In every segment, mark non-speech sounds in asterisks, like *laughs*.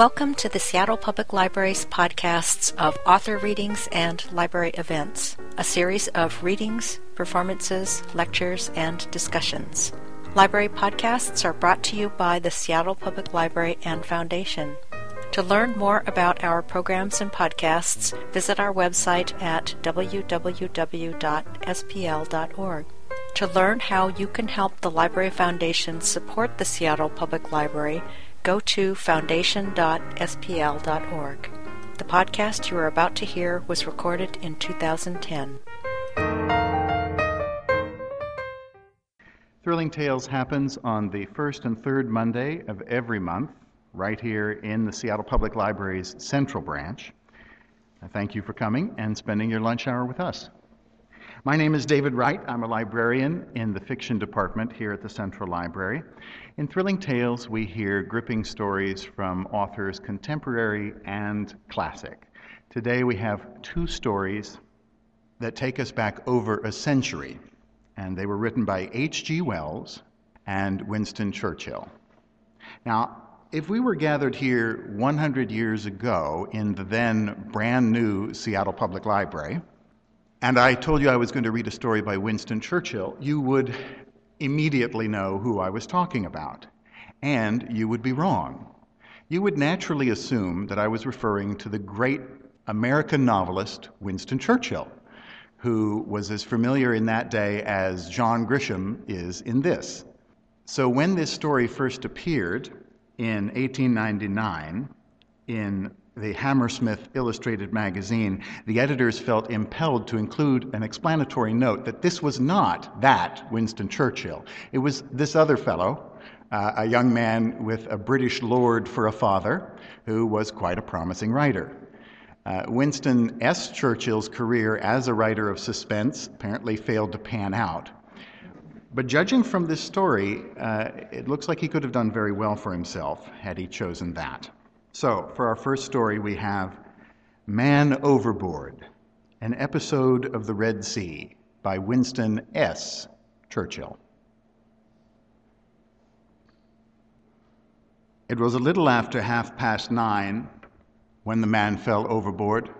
Welcome to the Seattle Public Library's podcasts of author readings and library events, a series of readings, performances, lectures, and discussions. Library podcasts are brought to you by the Seattle Public Library and Foundation. To learn more about our programs and podcasts, visit our website at www.spl.org. To learn how you can help the Library Foundation support the Seattle Public Library, go to foundation.spl.org. The podcast you are about to hear was recorded in 2010. Thrilling Tales happens on the first and third Monday of every month right here in the Seattle Public Library's Central Branch. I thank you for coming and spending your lunch hour with us. My name is David Wright. I'm a librarian in the fiction department here at the Central Library. In Thrilling Tales, we hear gripping stories from authors contemporary and classic. Today we have two stories that take us back over a century, and they were written by H.G. Wells and Winston Churchill. Now, if we were gathered here 100 years ago in the then brand new Seattle Public Library, and I told you I was going to read a story by Winston Churchill, you would immediately know who I was talking about. And you would be wrong. You would naturally assume that I was referring to the great American novelist Winston Churchill, who was as familiar in that day as John Grisham is in this. So when this story first appeared, in 1899 in the Harmsworth Illustrated magazine, the editors felt impelled to include an explanatory note that this was not that Winston Churchill. It was this other fellow, uh, a young man with a British lord for a father, who was quite a promising writer. Uh, Winston S. Churchill's career as a writer of suspense apparently failed to pan out. But judging from this story, uh, it looks like he could have done very well for himself had he chosen that. So, for our first story, we have Man Overboard, an episode of the Red Sea by Winston S. Churchill. It was a little after half past nine when the man fell overboard.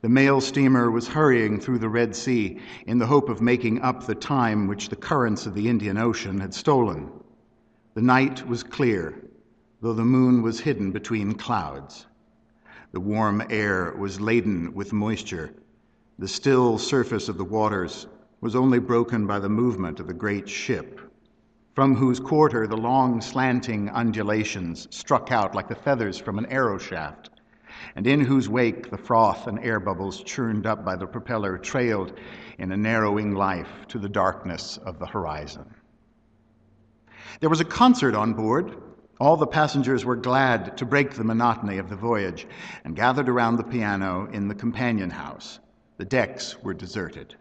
The mail steamer was hurrying through the Red Sea in the hope of making up the time which the currents of the Indian Ocean had stolen. The night was clear, though the moon was hidden between clouds. The warm air was laden with moisture. The still surface of the waters was only broken by the movement of the great ship, from whose quarter the long slanting undulations struck out like the feathers from an arrow shaft and in whose wake the froth and air bubbles churned up by the propeller trailed in a narrowing life to the darkness of the horizon. There was a concert on board. All the passengers were glad to break the monotony of the voyage and gathered around the piano in the companion house. The decks were deserted.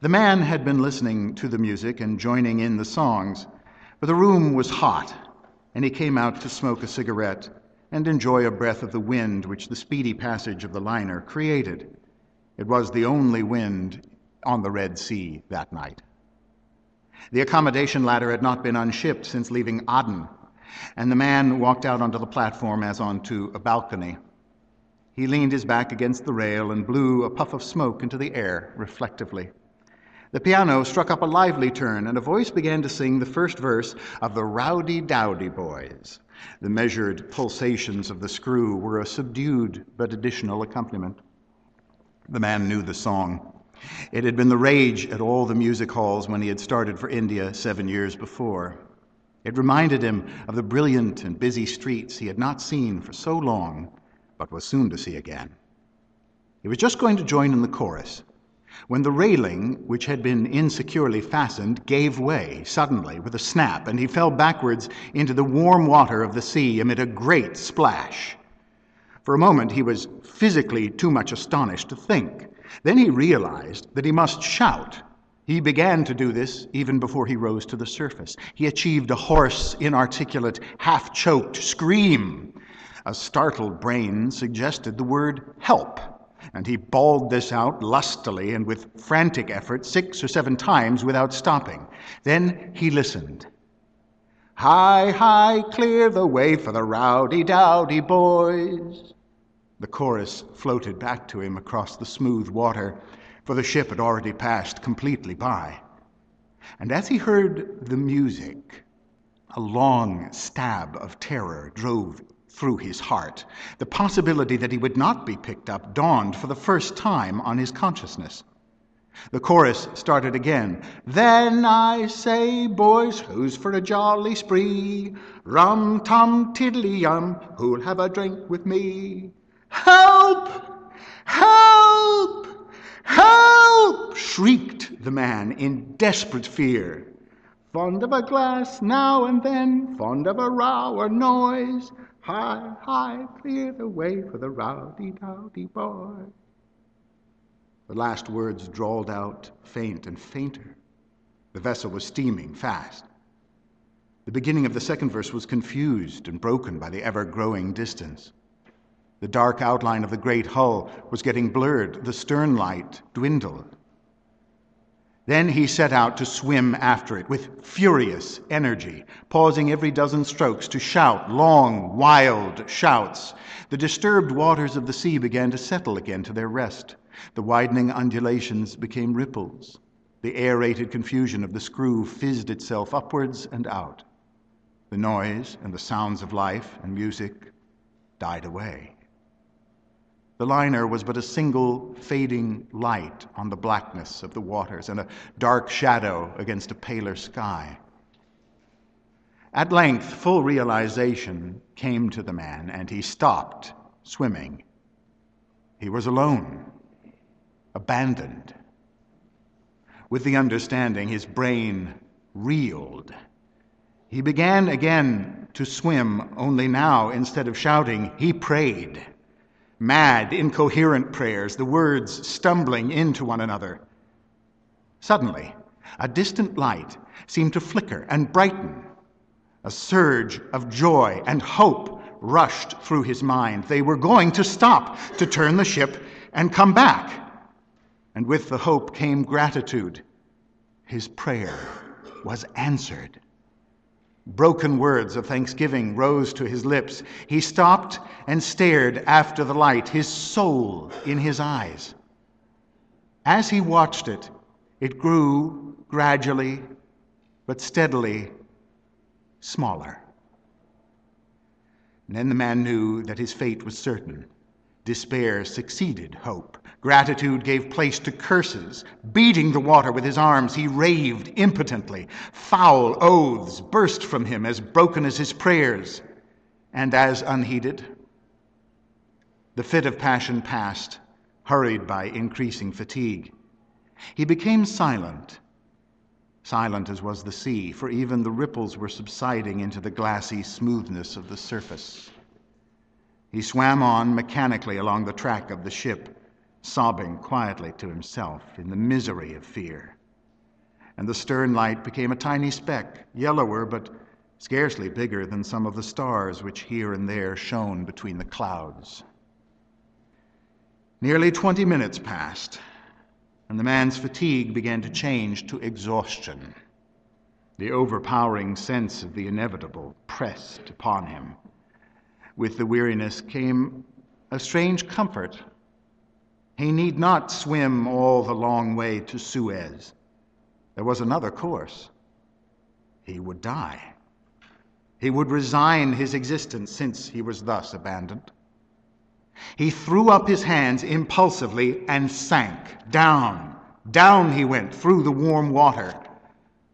The man had been listening to the music and joining in the songs, but the room was hot, and he came out to smoke a cigarette and enjoy a breath of the wind which the speedy passage of the liner created. It was the only wind on the Red Sea that night. The accommodation ladder had not been unshipped since leaving Aden, and the man walked out onto the platform as onto a balcony. He leaned his back against the rail and blew a puff of smoke into the air reflectively. The piano struck up a lively turn, and a voice began to sing the first verse of the Rowdy Dowdy Boys. The measured pulsations of the screw were a subdued but additional accompaniment. The man knew the song. It had been the rage at all the music halls when he had started for India seven years before. It reminded him of the brilliant and busy streets he had not seen for so long, but was soon to see again. He was just going to join in the chorus when the railing, which had been insecurely fastened, gave way suddenly with a snap, and he fell backwards into the warm water of the sea amid a great splash. For a moment, he was physically too much astonished to think. Then he realized that he must shout. He began to do this even before he rose to the surface. He achieved a hoarse, inarticulate, half choked scream. A startled brain suggested the word help and he bawled this out lustily and with frantic effort six or seven times without stopping. Then he listened. Hi, hi, clear the way for the rowdy dowdy boys. The chorus floated back to him across the smooth water, for the ship had already passed completely by. And as he heard the music, a long stab of terror drove through his heart. The possibility that he would not be picked up dawned for the first time on his consciousness. The chorus started again. Then I say, boys, who's for a jolly spree? Rum tum tiddly yum, who'll have a drink with me? Help! Help! Help! shrieked the man in desperate fear. Fond of a glass now and then, fond of a row or noise. Hi, hi, clear the way for the rowdy dowdy boy. The last words drawled out faint and fainter. The vessel was steaming fast. The beginning of the second verse was confused and broken by the ever growing distance. The dark outline of the great hull was getting blurred, the stern light dwindled. Then he set out to swim after it with furious energy, pausing every dozen strokes to shout long, wild shouts. The disturbed waters of the sea began to settle again to their rest. The widening undulations became ripples. The aerated confusion of the screw fizzed itself upwards and out. The noise and the sounds of life and music died away. The liner was but a single fading light on the blackness of the waters and a dark shadow against a paler sky. At length, full realization came to the man, and he stopped swimming. He was alone abandoned. With the understanding, his brain reeled. He began again to swim, only now, instead of shouting, he prayed. Mad, incoherent prayers, the words stumbling into one another. Suddenly, a distant light seemed to flicker and brighten. A surge of joy and hope rushed through his mind. They were going to stop, to turn the ship and come back and with the hope came gratitude. His prayer was answered. Broken words of thanksgiving rose to his lips. He stopped and stared after the light, his soul in his eyes. As he watched it, it grew gradually but steadily smaller. And then the man knew that his fate was certain. Despair succeeded hope. Gratitude gave place to curses. Beating the water with his arms, he raved impotently. Foul oaths burst from him as broken as his prayers and as unheeded. The fit of passion passed, hurried by increasing fatigue. He became silent, silent as was the sea, for even the ripples were subsiding into the glassy smoothness of the surface. He swam on mechanically along the track of the ship, sobbing quietly to himself in the misery of fear. And the stern light became a tiny speck, yellower but scarcely bigger than some of the stars which here and there shone between the clouds. Nearly twenty minutes passed, and the man's fatigue began to change to exhaustion. The overpowering sense of the inevitable pressed upon him. With the weariness came a strange comfort. He need not swim all the long way to Suez. There was another course. He would die. He would resign his existence since he was thus abandoned. He threw up his hands impulsively and sank. Down, down he went through the warm water.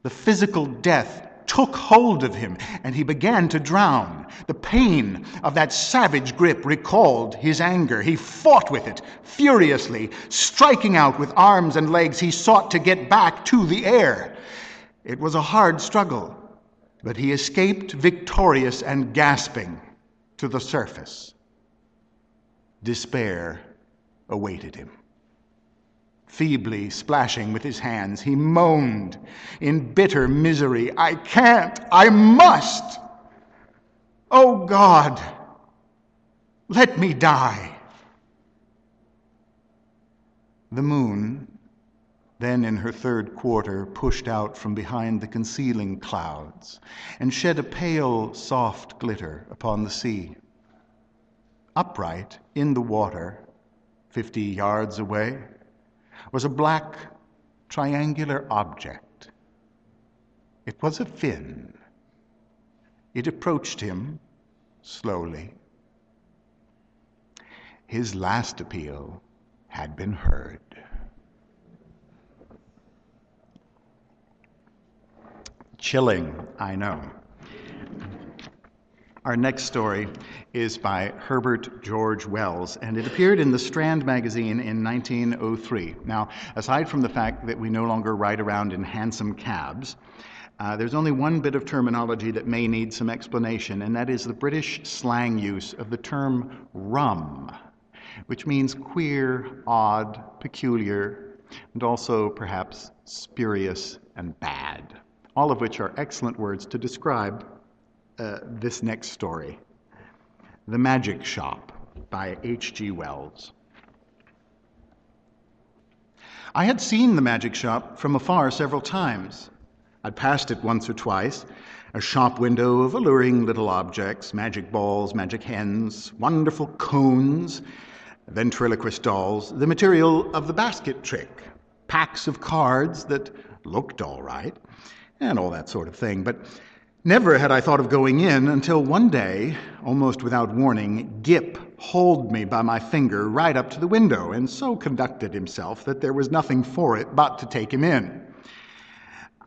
The physical death took hold of him and he began to drown. The pain of that savage grip recalled his anger. He fought with it furiously, striking out with arms and legs. He sought to get back to the air. It was a hard struggle, but he escaped victorious and gasping to the surface. Despair awaited him. Feebly splashing with his hands, he moaned in bitter misery I can't, I must. Oh God, let me die. The moon then in her third quarter pushed out from behind the concealing clouds and shed a pale, soft glitter upon the sea. Upright in the water, fifty yards away, was a black, triangular object. It was a fin. It approached him slowly. His last appeal had been heard. Chilling, I know. Our next story is by Herbert George Wells, and it appeared in the Strand magazine in 1903. Now, aside from the fact that we no longer ride around in hansom cabs, uh, there's only one bit of terminology that may need some explanation, and that is the British slang use of the term rum, which means queer, odd, peculiar, and also perhaps spurious and bad all of which are excellent words to describe uh, this next story The Magic Shop by H.G. Wells. I had seen the magic shop from afar several times. I'd passed it once or twice, a shop window of alluring little objects magic balls, magic hens, wonderful cones, ventriloquist dolls, the material of the basket trick, packs of cards that looked all right, and all that sort of thing. But never had I thought of going in until one day, almost without warning, Gip hauled me by my finger right up to the window and so conducted himself that there was nothing for it but to take him in.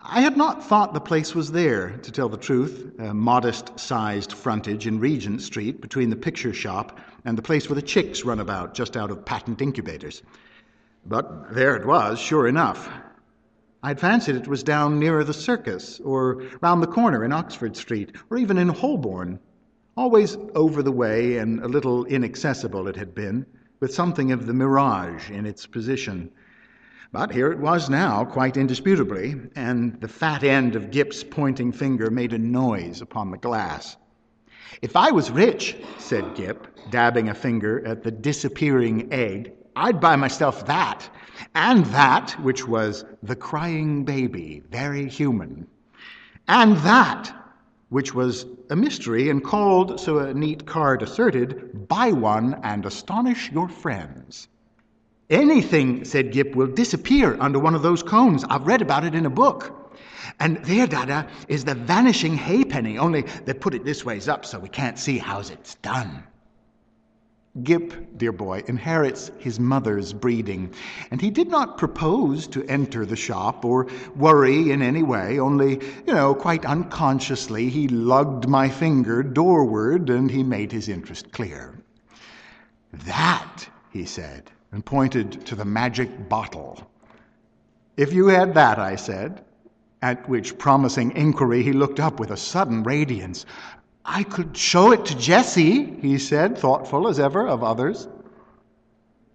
I had not thought the place was there, to tell the truth, a modest sized frontage in Regent Street between the picture shop and the place where the chicks run about just out of patent incubators. But there it was, sure enough, I'd fancied it was down nearer the circus, or round the corner in Oxford Street, or even in Holborn. Always over the way and a little inaccessible it had been, with something of the mirage in its position. But here it was now, quite indisputably, and the fat end of Gip's pointing finger made a noise upon the glass. If I was rich, said Gip, dabbing a finger at the disappearing egg, I'd buy myself that and that which was the crying baby, very human, and that which was a mystery and called, so a neat card asserted, buy one and astonish your friends. Anything, said Gip, will disappear under one of those cones. I've read about it in a book. And there, Dada, is the vanishing halfpenny, only they put it this ways up so we can't see how's it's done. Gip, dear boy, inherits his mother's breeding, and he did not propose to enter the shop or worry in any way, only, you know, quite unconsciously, he lugged my finger doorward and he made his interest clear. That, he said, and pointed to the magic bottle. If you had that, I said, at which promising inquiry he looked up with a sudden radiance. I could show it to Jesse, he said, thoughtful as ever of others.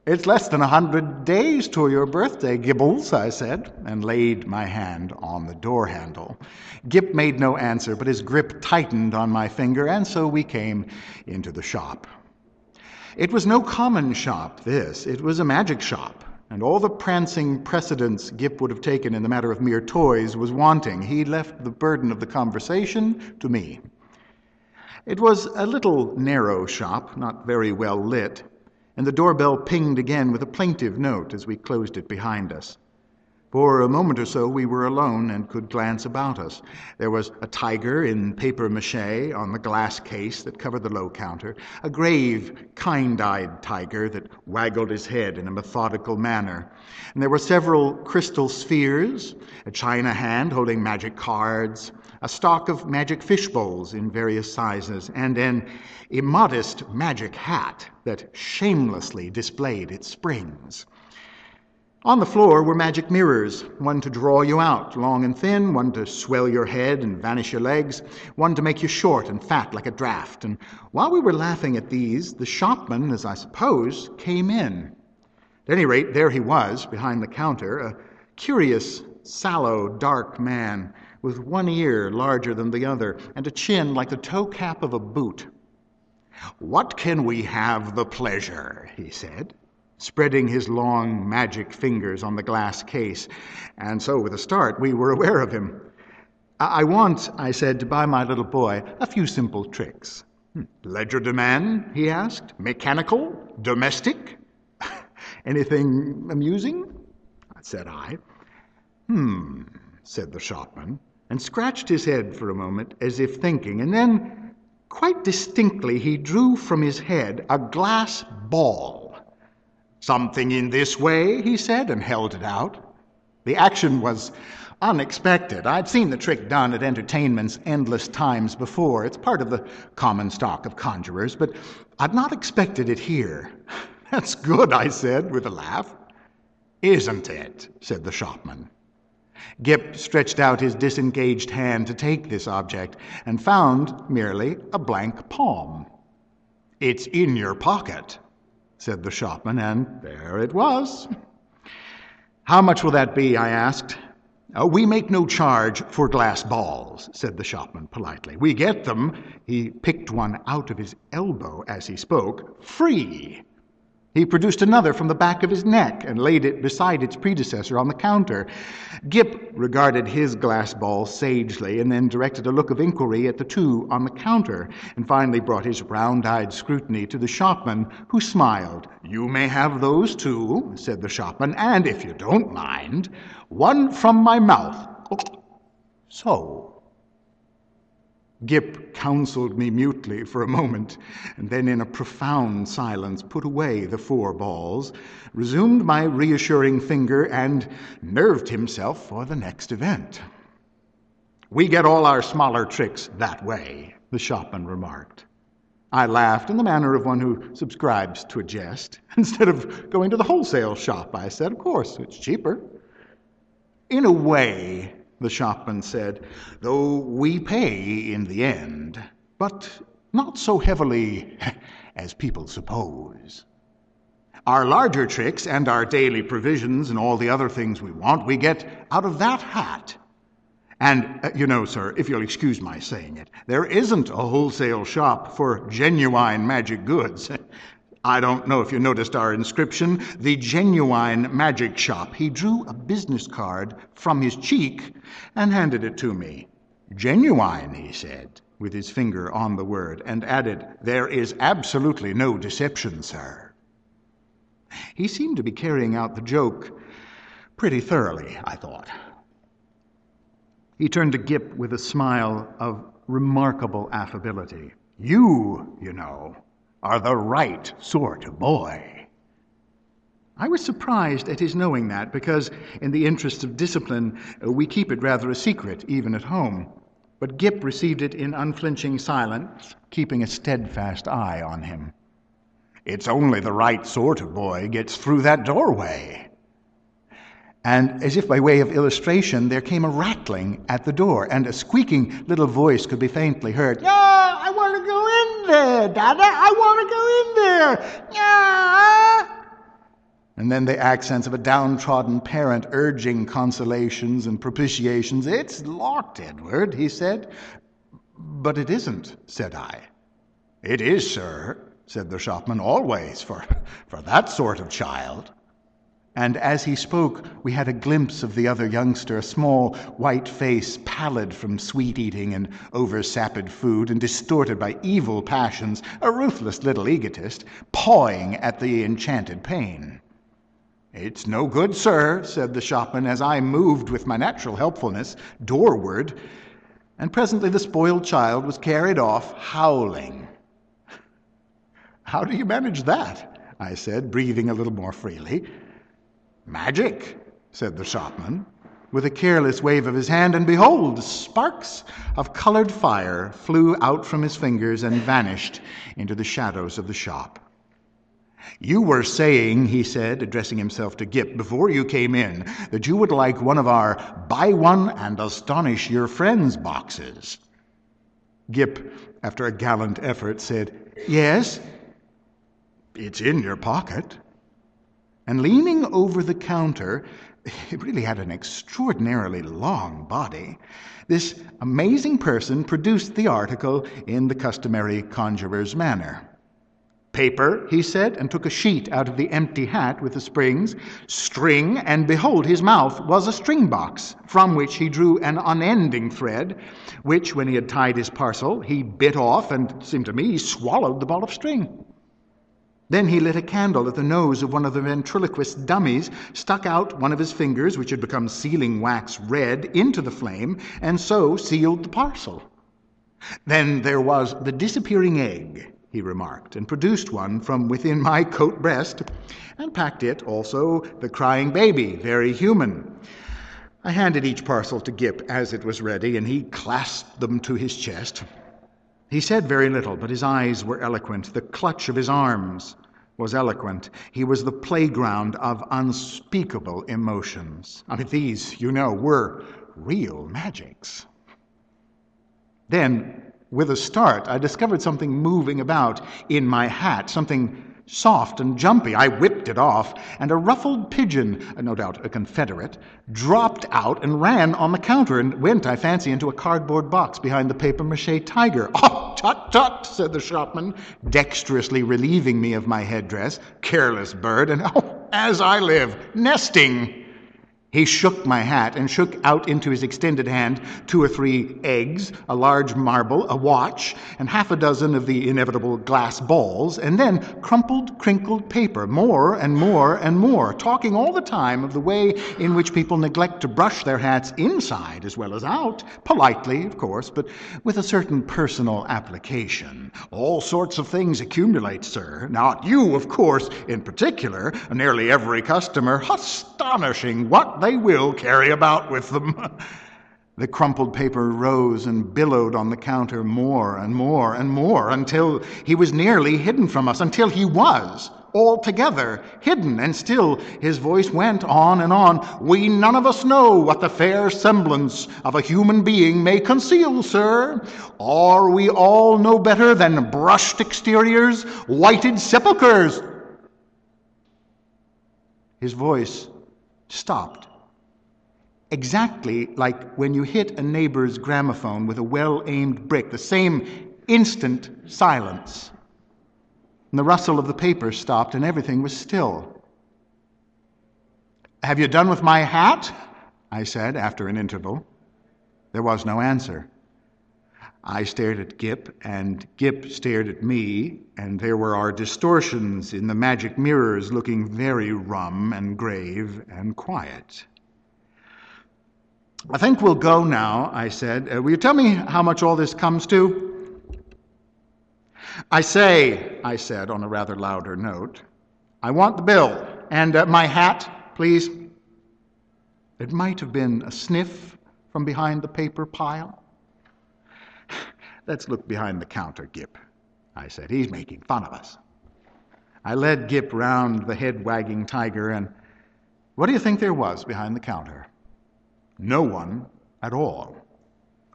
It's less than a hundred days to your birthday, Gibbles, I said, and laid my hand on the door handle. Gip made no answer, but his grip tightened on my finger, and so we came into the shop. It was no common shop, this. It was a magic shop, and all the prancing precedence Gip would have taken in the matter of mere toys was wanting. He left the burden of the conversation to me. It was a little narrow shop, not very well lit, and the doorbell pinged again with a plaintive note as we closed it behind us. For a moment or so we were alone and could glance about us. There was a tiger in paper mache on the glass case that covered the low counter, a grave, kind eyed tiger that waggled his head in a methodical manner. And there were several crystal spheres, a china hand holding magic cards, a stock of magic fish bowls in various sizes, and an immodest magic hat that shamelessly displayed its springs. On the floor were magic mirrors, one to draw you out, long and thin, one to swell your head and vanish your legs, one to make you short and fat like a draft. And while we were laughing at these, the shopman, as I suppose, came in. At any rate, there he was, behind the counter, a curious, sallow, dark man with one ear larger than the other, and a chin like the toe cap of a boot. What can we have the pleasure? he said. spreading his long magic fingers on the glass case. And so, with a start, we were aware of him. I, I want, I said, to buy my little boy a few simple tricks. Hmm. Legerdemain? he asked. Mechanical? Domestic? *laughs* Anything amusing? said I. Hmm, said the shopman, and scratched his head for a moment as if thinking, and then, quite distinctly, he drew from his head a glass ball. Something in this way, he said, and held it out. The action was unexpected. I'd seen the trick done at entertainments endless times before. It's part of the common stock of conjurers, but I'd not expected it here. That's good, I said with a laugh. Isn't it? said the shopman. Gip stretched out his disengaged hand to take this object and found merely a blank palm. It's in your pocket, said the shopman, and there it was. How much will that be? I asked. Oh, we make no charge for glass balls, said the shopman politely. We get them, he picked one out of his elbow as he spoke, free. He produced another from the back of his neck and laid it beside its predecessor on the counter. Gip regarded his glass ball sagely and then directed a look of inquiry at the two on the counter and finally brought his round eyed scrutiny to the shopman, who smiled. You may have those too, said the shopman, and if you don't mind, one from my mouth. So, Gip counseled me mutely for a moment, and then in a profound silence put away the four balls, resumed my reassuring finger, and nerved himself for the next event. We get all our smaller tricks that way, the shopman remarked. I laughed in the manner of one who subscribes to a jest. *laughs* Instead of going to the wholesale shop, I said, Of course, it's cheaper. In a way, the shopman said, though we pay in the end, but not so heavily *laughs* as people suppose. Our larger tricks and our daily provisions and all the other things we want, we get out of that hat. And, uh, you know, sir, if you'll excuse my saying it, there isn't a wholesale shop for genuine magic goods. *laughs* I don't know if you noticed our inscription, the genuine magic shop. He drew a business card from his cheek and handed it to me. Genuine, he said, with his finger on the word, and added, There is absolutely no deception, sir. He seemed to be carrying out the joke pretty thoroughly, I thought. He turned to Gip with a smile of remarkable affability. You, you know, are the right sort of boy. I was surprised at his knowing that because, in the interests of discipline, uh, we keep it rather a secret, even at home. But Gip received it in unflinching silence, keeping a steadfast eye on him. It's only the right sort of boy gets through that doorway. And as if by way of illustration, there came a rattling at the door, and a squeaking little voice could be faintly heard. Yeah, I want to go in there, Dada. I want to go in there. Yeah. And then the accents of a downtrodden parent urging consolations and propitiations. It's locked, Edward, he said. But it isn't, said I. It is, sir, said the shopman, always, for, for that sort of child. And as he spoke, we had a glimpse of the other youngster, a small white face, pallid from sweet eating and over sapid food, and distorted by evil passions, a ruthless little egotist, pawing at the enchanted pane. It's no good, sir, said the shopman, as I moved with my natural helpfulness doorward, and presently the spoiled child was carried off howling. How do you manage that? I said, breathing a little more freely. Magic, said the shopman, with a careless wave of his hand, and behold, sparks of colored fire flew out from his fingers and vanished into the shadows of the shop. You were saying, he said, addressing himself to Gip, before you came in, that you would like one of our buy one and astonish your friends boxes. Gip, after a gallant effort, said, Yes. It's in your pocket. And leaning over the counter, *laughs* it really had an extraordinarily long body. This amazing person produced the article in the customary conjurer's manner. Paper, he said, and took a sheet out of the empty hat with the springs. String, and behold, his mouth was a string box, from which he drew an unending thread, which, when he had tied his parcel, he bit off, and, it seemed to me, he swallowed the ball of string. Then he lit a candle at the nose of one of the ventriloquist dummies, stuck out one of his fingers, which had become sealing wax red, into the flame, and so sealed the parcel. Then there was the disappearing egg, he remarked, and produced one from within my coat breast, and packed it also the crying baby, very human. I handed each parcel to Gip as it was ready, and he clasped them to his chest. He said very little, but his eyes were eloquent. The clutch of his arms was eloquent. He was the playground of unspeakable emotions. I mean, these, you know, were real magics. Then, with a start, I discovered something moving about in my hat, something soft and jumpy. I whipped it off, and a ruffled pigeon, uh, no doubt a Confederate, dropped out and ran on the counter and went, I fancy, into a cardboard box behind the paper mache tiger. *laughs* Oh, tut tut, said the shopman, dexterously relieving me of my headdress. Careless bird, and oh, as I live, nesting. He shook my hat and shook out into his extended hand two or three eggs, a large marble, a watch, and half a dozen of the inevitable glass balls, and then crumpled, crinkled paper, more and more and more, talking all the time of the way in which people neglect to brush their hats inside as well as out, politely, of course, but with a certain personal application. All sorts of things accumulate, sir. Not you, of course, in particular, nearly every customer. Astonishing what they will carry about with them. *laughs* The crumpled paper rose and billowed on the counter more and more and more until he was nearly hidden from us, until he was altogether hidden. And still his voice went on and on. We none of us know what the fair semblance of a human being may conceal, sir. Are we all no better than brushed exteriors, whited sepulchres? His voice stopped exactly like when you hit a neighbor's gramophone with a well aimed brick, the same instant silence. And the rustle of the paper stopped, and everything was still. Have you done with my hat? I said after an interval. There was no answer. I stared at Gip, and Gip stared at me, and there were our distortions in the magic mirrors looking very rum and grave and quiet. I think we'll go now, I said. Uh, will you tell me how much all this comes to? I say, I said on a rather louder note, I want the bill and uh, my hat, please. It might have been a sniff from behind the paper pile. *sighs* Let's look behind the counter, Gip, I said. He's making fun of us. I led Gip round the head wagging tiger, and what do you think there was behind the counter? No one at all.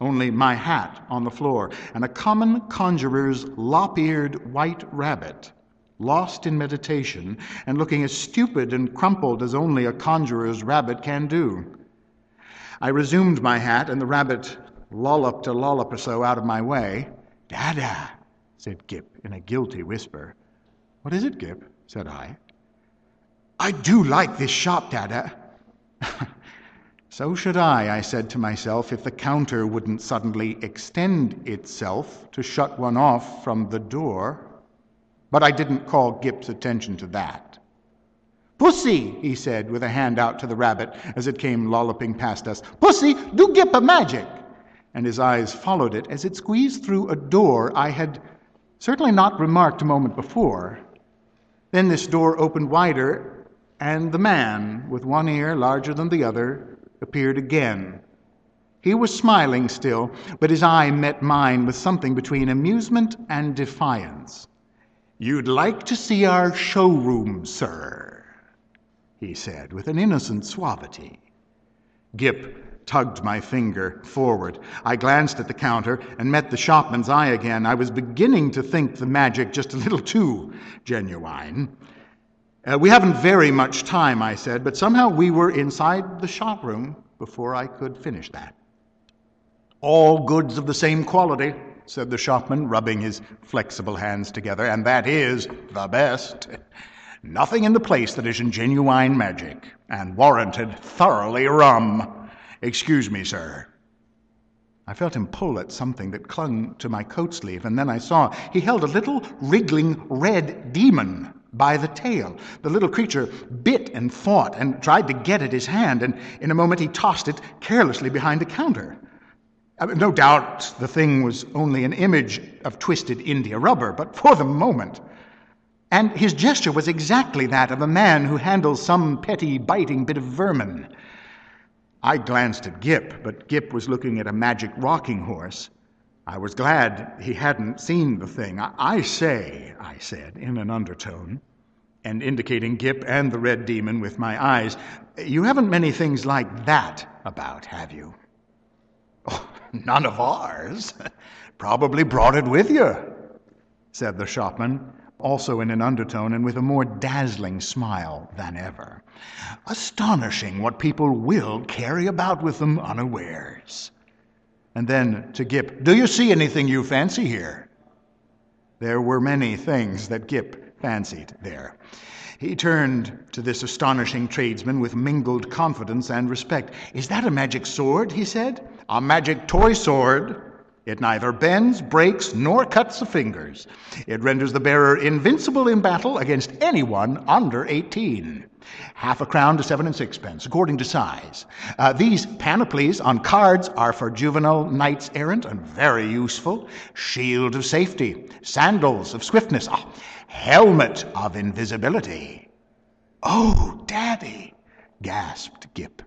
Only my hat on the floor and a common conjurer's lop eared white rabbit, lost in meditation and looking as stupid and crumpled as only a conjurer's rabbit can do. I resumed my hat, and the rabbit lolloped a lollop or so out of my way. Dada, said Gip in a guilty whisper. What is it, Gip? said I. I do like this shop, Dada. *laughs* So should I, I said to myself, if the counter wouldn't suddenly extend itself to shut one off from the door. But I didn't call Gip's attention to that. Pussy, he said, with a hand out to the rabbit as it came lolloping past us. Pussy, do Gip a magic. And his eyes followed it as it squeezed through a door I had certainly not remarked a moment before. Then this door opened wider, and the man, with one ear larger than the other, appeared again. He was smiling still, but his eye met mine with something between amusement and defiance. You'd like to see our showroom, sir, he said with an innocent suavity. Gip tugged my finger forward. I glanced at the counter and met the shopman's eye again. I was beginning to think the magic just a little too genuine. Uh, we haven't very much time, I said, but somehow we were inside the shop room before I could finish that. All goods of the same quality, said the shopman, rubbing his flexible hands together, and that is the best. Nothing in the place that isn't genuine magic and warranted thoroughly rum. Excuse me, sir. I felt him pull at something that clung to my coat sleeve, and then I saw he held a little wriggling red demon by the tail. The little creature bit and fought and tried to get at his hand, and in a moment he tossed it carelessly behind a counter. Uh, no doubt the thing was only an image of twisted India rubber, but for the moment. And his gesture was exactly that of a man who handles some petty biting bit of vermin. I glanced at Gip, but Gip was looking at a magic rocking horse. I was glad he hadn't seen the thing. I, I say, I said in an undertone, and indicating Gip and the red demon with my eyes, you haven't many things like that about, have you? *laughs* Oh, none of ours. Probably brought it with you, said the shopman also in an undertone and with a more dazzling smile than ever. Astonishing what people will carry about with them unawares. And then to Gip, Do you see anything you fancy here? There were many things that Gip fancied there. He turned to this astonishing tradesman with mingled confidence and respect. Is that a magic sword? he said. A magic toy sword, it neither bends, breaks, nor cuts the fingers. It renders the bearer invincible in battle against anyone under 18. Half a crown to seven and sixpence, according to size. Uh, these panoplies on cards are for juvenile knights errant and very useful. Shield of safety, sandals of swiftness, ah, helmet of invisibility. Oh, Daddy, gasped Gip.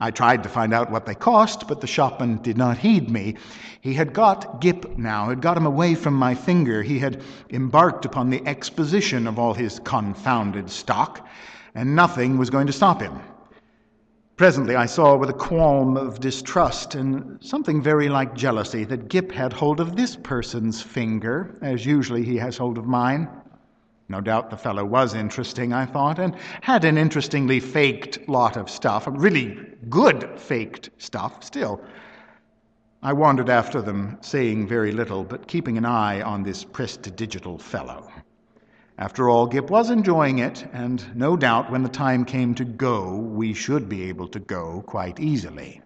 I tried to find out what they cost, but the shopman did not heed me. He had got Gip now, had got him away from my finger. He had embarked upon the exposition of all his confounded stock, and nothing was going to stop him. Presently, I saw with a qualm of distrust and something very like jealousy that Gip had hold of this person's finger, as usually he has hold of mine. No doubt the fellow was interesting, I thought, and had an interestingly faked lot of stuff, really good faked stuff still. I wandered after them, saying very little, but keeping an eye on this prestidigital fellow. After all, Gip was enjoying it, and no doubt when the time came to go, we should be able to go quite easily.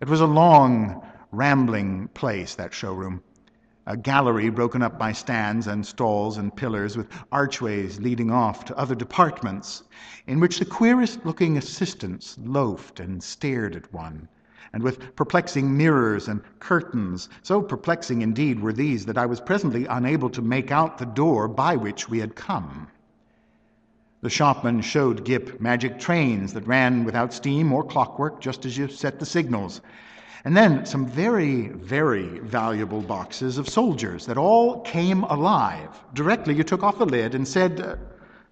It was a long, rambling place, that showroom a gallery broken up by stands and stalls and pillars with archways leading off to other departments, in which the queerest looking assistants loafed and stared at one, and with perplexing mirrors and curtains. So perplexing indeed were these that I was presently unable to make out the door by which we had come. The shopman showed Gip magic trains that ran without steam or clockwork, just as you set the signals and then some very, very valuable boxes of soldiers that all came alive. Directly you took off the lid and said, uh,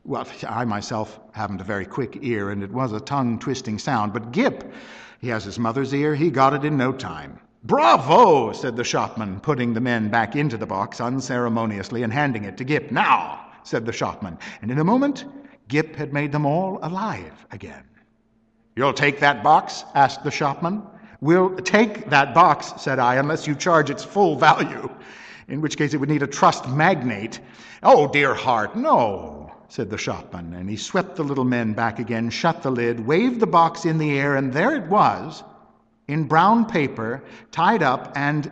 well, I myself haven't a very quick ear, and it was a tongue twisting sound, but Gip, he has his mother's ear, he got it in no time. Bravo, said the shopman, putting the men back into the box unceremoniously and handing it to Gip. Now, said the shopman, and in a moment, Gip had made them all alive again. You'll take that box? asked the shopman. We'll take that box, said I, unless you charge its full value, in which case it would need a trust magnate. Oh, dear heart, no, said the shopman, and he swept the little men back again, shut the lid, waved the box in the air, and there it was, in brown paper, tied up, and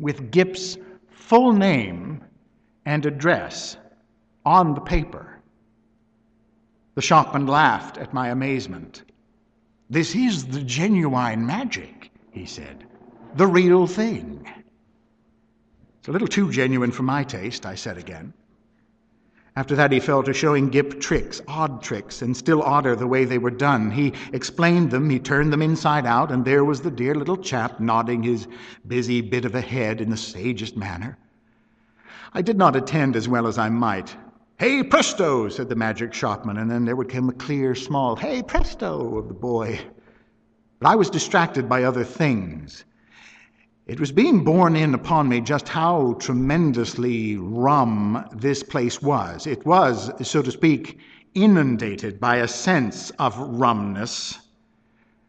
with Gip's full name and address on the paper. The shopman laughed at my amazement. This is the genuine magic, he said. The real thing. It's a little too genuine for my taste, I said again. After that, he fell to showing Gip tricks, odd tricks, and still odder the way they were done. He explained them, he turned them inside out, and there was the dear little chap nodding his busy bit of a head in the sagest manner. I did not attend as well as I might. Hey presto, said the magic shopman, and then there would come a clear, small hey presto of the boy. But I was distracted by other things. It was being borne in upon me just how tremendously rum this place was. It was, so to speak, inundated by a sense of rumness.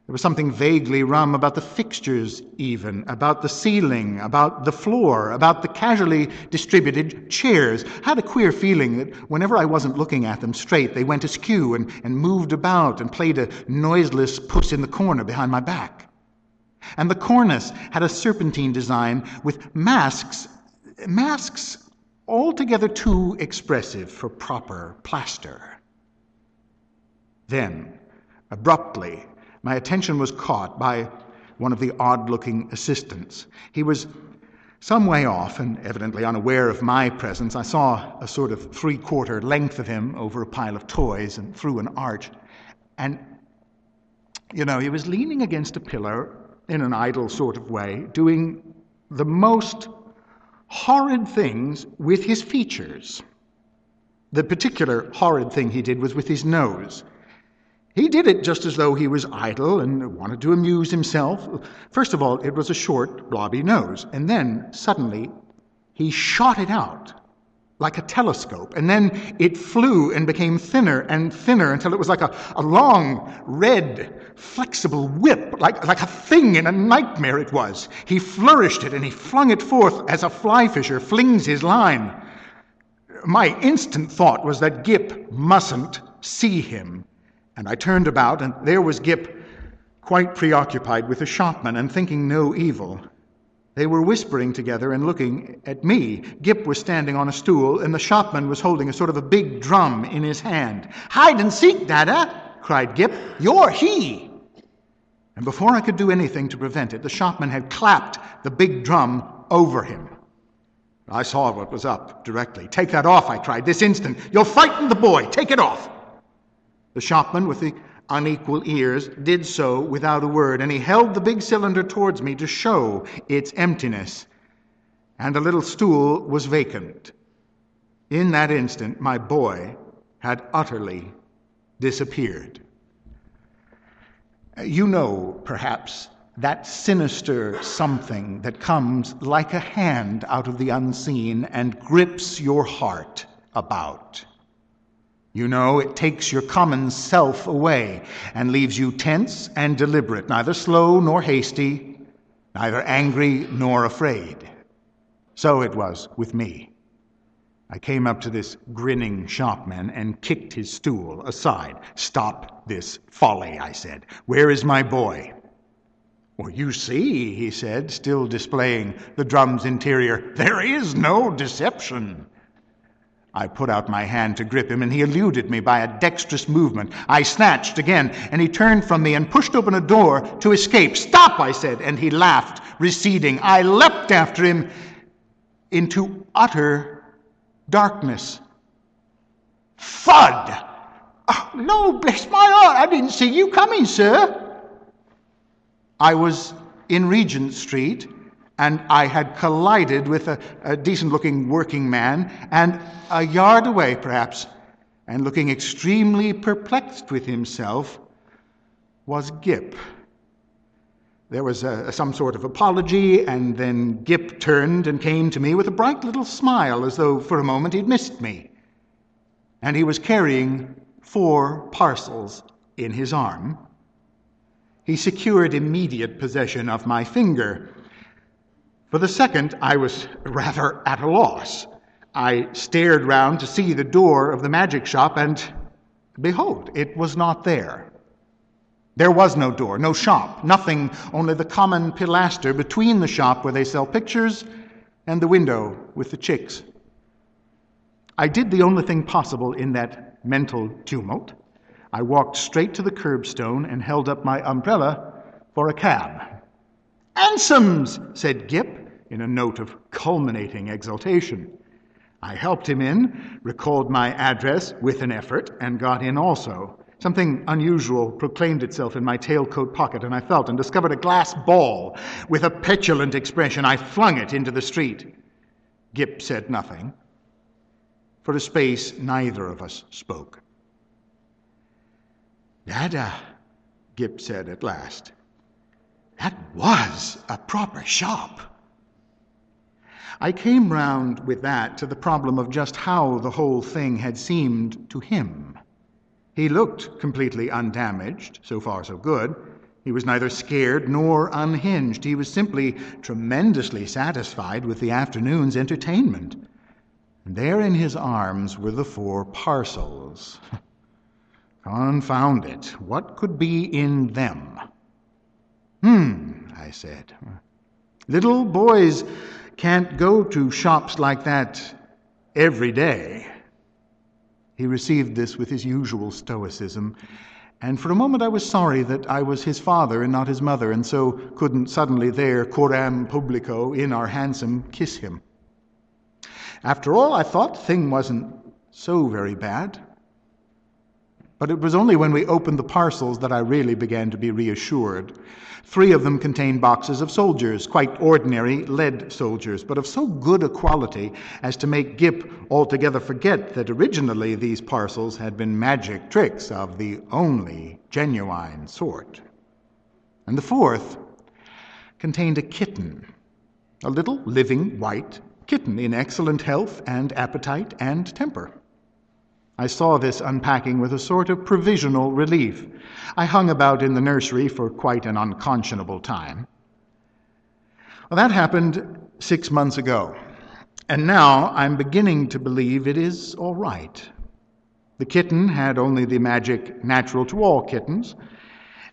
There was something vaguely rum about the fixtures, even, about the ceiling, about the floor, about the casually distributed chairs. I had a queer feeling that whenever I wasn't looking at them straight, they went askew and, and moved about and played a noiseless puss in the corner behind my back. And the cornice had a serpentine design with masks, masks altogether too expressive for proper plaster. Then, abruptly, my attention was caught by one of the odd looking assistants. He was some way off and evidently unaware of my presence. I saw a sort of three quarter length of him over a pile of toys and through an arch. And, you know, he was leaning against a pillar in an idle sort of way, doing the most horrid things with his features. The particular horrid thing he did was with his nose. He did it just as though he was idle and wanted to amuse himself. First of all, it was a short, blobby nose, and then, suddenly, he shot it out like a telescope, and then it flew and became thinner and thinner until it was like a, a long, red, flexible whip, like, like a thing in a nightmare it was. He flourished it and he flung it forth as a fly fisher flings his line. My instant thought was that Gip mustn't see him. And I turned about, and there was Gip, quite preoccupied with the shopman and thinking no evil. They were whispering together and looking at me. Gip was standing on a stool, and the shopman was holding a sort of a big drum in his hand. Hide and seek, Dada! cried Gip. You're he! And before I could do anything to prevent it, the shopman had clapped the big drum over him. I saw what was up directly. Take that off, I cried, this instant. You'll frighten the boy. Take it off. The shopman, with the unequal ears, did so without a word, and he held the big cylinder towards me to show its emptiness. And the little stool was vacant. In that instant, my boy had utterly disappeared. You know, perhaps, that sinister something that comes like a hand out of the unseen and grips your heart about. You know, it takes your common self away and leaves you tense and deliberate, neither slow nor hasty, neither angry nor afraid. So it was with me. I came up to this grinning shopman and kicked his stool aside. Stop this folly, I said. Where is my boy? Well, you see, he said, still displaying the drum's interior, there is no deception. I put out my hand to grip him, and he eluded me by a dexterous movement. I snatched again, and he turned from me and pushed open a door to escape. Stop, I said, and he laughed, receding. I leapt after him into utter darkness. Thud! Oh, no, bless my heart, I didn't see you coming, sir. I was in Regent Street and I had collided with a, a decent looking working man, and a yard away, perhaps, and looking extremely perplexed with himself, was Gip. There was a, some sort of apology, and then Gip turned and came to me with a bright little smile, as though for a moment he'd missed me. And he was carrying four parcels in his arm. He secured immediate possession of my finger for the second, I was rather at a loss. I stared round to see the door of the magic shop, and behold, it was not there. There was no door, no shop, nothing, only the common pilaster between the shop where they sell pictures and the window with the chicks. I did the only thing possible in that mental tumult. I walked straight to the curbstone and held up my umbrella for a cab. Hansoms, said Gip in a note of culminating exultation. I helped him in, recalled my address with an effort, and got in also. Something unusual proclaimed itself in my tailcoat pocket, and I felt and discovered a glass ball. With a petulant expression, I flung it into the street. Gip said nothing. For a space, neither of us spoke. Dada, Gip said at last, that was a proper shop. I came round with that to the problem of just how the whole thing had seemed to him. He looked completely undamaged, so far so good. He was neither scared nor unhinged. He was simply tremendously satisfied with the afternoon's entertainment. And there in his arms were the four parcels. *laughs* Confound it, what could be in them? Hmm, I said. Little boys can't go to shops like that every day. He received this with his usual stoicism and for a moment I was sorry that I was his father and not his mother, and so couldn't suddenly there, coram publico, in our hansom, kiss him. After all, I thought thing wasn't so very bad. But it was only when we opened the parcels that I really began to be reassured. Three of them contained boxes of soldiers, quite ordinary lead soldiers, but of so good a quality as to make Gip altogether forget that originally these parcels had been magic tricks of the only genuine sort. And the fourth contained a kitten, a little living white kitten in excellent health and appetite and temper. I saw this unpacking with a sort of provisional relief. I hung about in the nursery for quite an unconscionable time. Well, that happened six months ago, and now I'm beginning to believe it is all right. The kitten had only the magic natural to all kittens,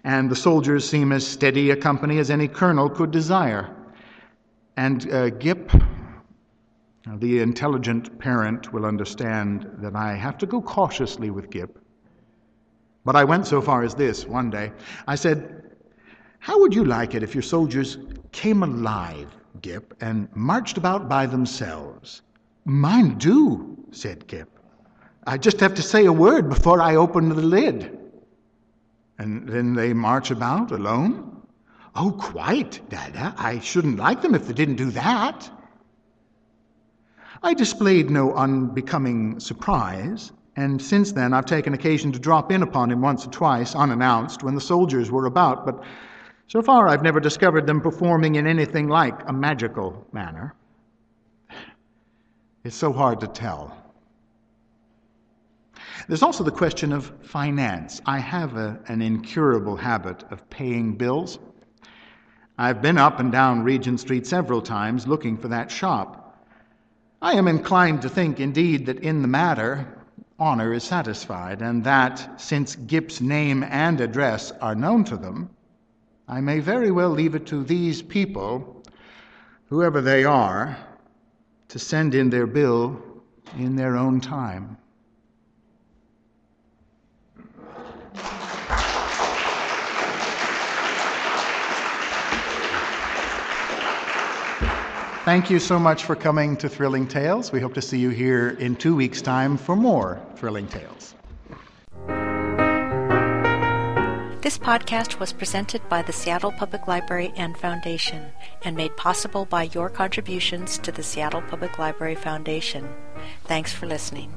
and the soldiers seem as steady a company as any colonel could desire. And uh, Gip the intelligent parent will understand that I have to go cautiously with Gip. But I went so far as this one day. I said, How would you like it if your soldiers came alive, Gip, and marched about by themselves? Mine do, said Gip. I just have to say a word before I open the lid. And then they march about alone? Oh, quite, Dada. I shouldn't like them if they didn't do that. I displayed no unbecoming surprise, and since then I've taken occasion to drop in upon him once or twice, unannounced, when the soldiers were about, but so far I've never discovered them performing in anything like a magical manner. It's so hard to tell. There's also the question of finance. I have a, an incurable habit of paying bills. I've been up and down Regent Street several times looking for that shop. I am inclined to think, indeed, that in the matter, honor is satisfied, and that, since Gip's name and address are known to them, I may very well leave it to these people, whoever they are, to send in their bill in their own time. Thank you so much for coming to Thrilling Tales. We hope to see you here in two weeks' time for more Thrilling Tales. This podcast was presented by the Seattle Public Library and Foundation and made possible by your contributions to the Seattle Public Library Foundation. Thanks for listening.